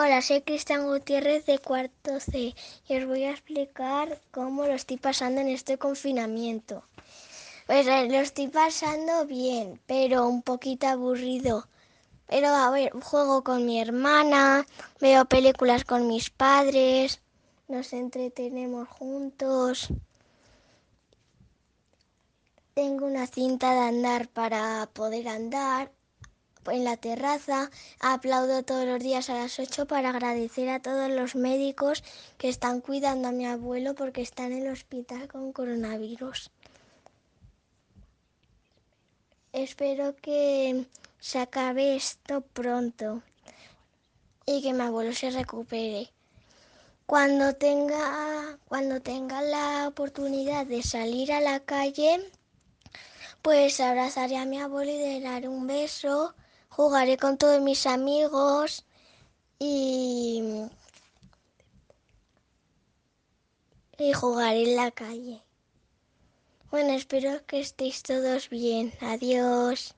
Hola, soy Cristian Gutiérrez de cuarto C y os voy a explicar cómo lo estoy pasando en este confinamiento. Pues eh, lo estoy pasando bien, pero un poquito aburrido. Pero a ver, juego con mi hermana, veo películas con mis padres, nos entretenemos juntos. Tengo una cinta de andar para poder andar en la terraza. Aplaudo todos los días a las 8 para agradecer a todos los médicos que están cuidando a mi abuelo porque está en el hospital con coronavirus. Espero que se acabe esto pronto y que mi abuelo se recupere. Cuando tenga, cuando tenga la oportunidad de salir a la calle, pues abrazaré a mi abuelo y le daré un beso, jugaré con todos mis amigos y, y jugaré en la calle. Bueno, espero que estéis todos bien. Adiós.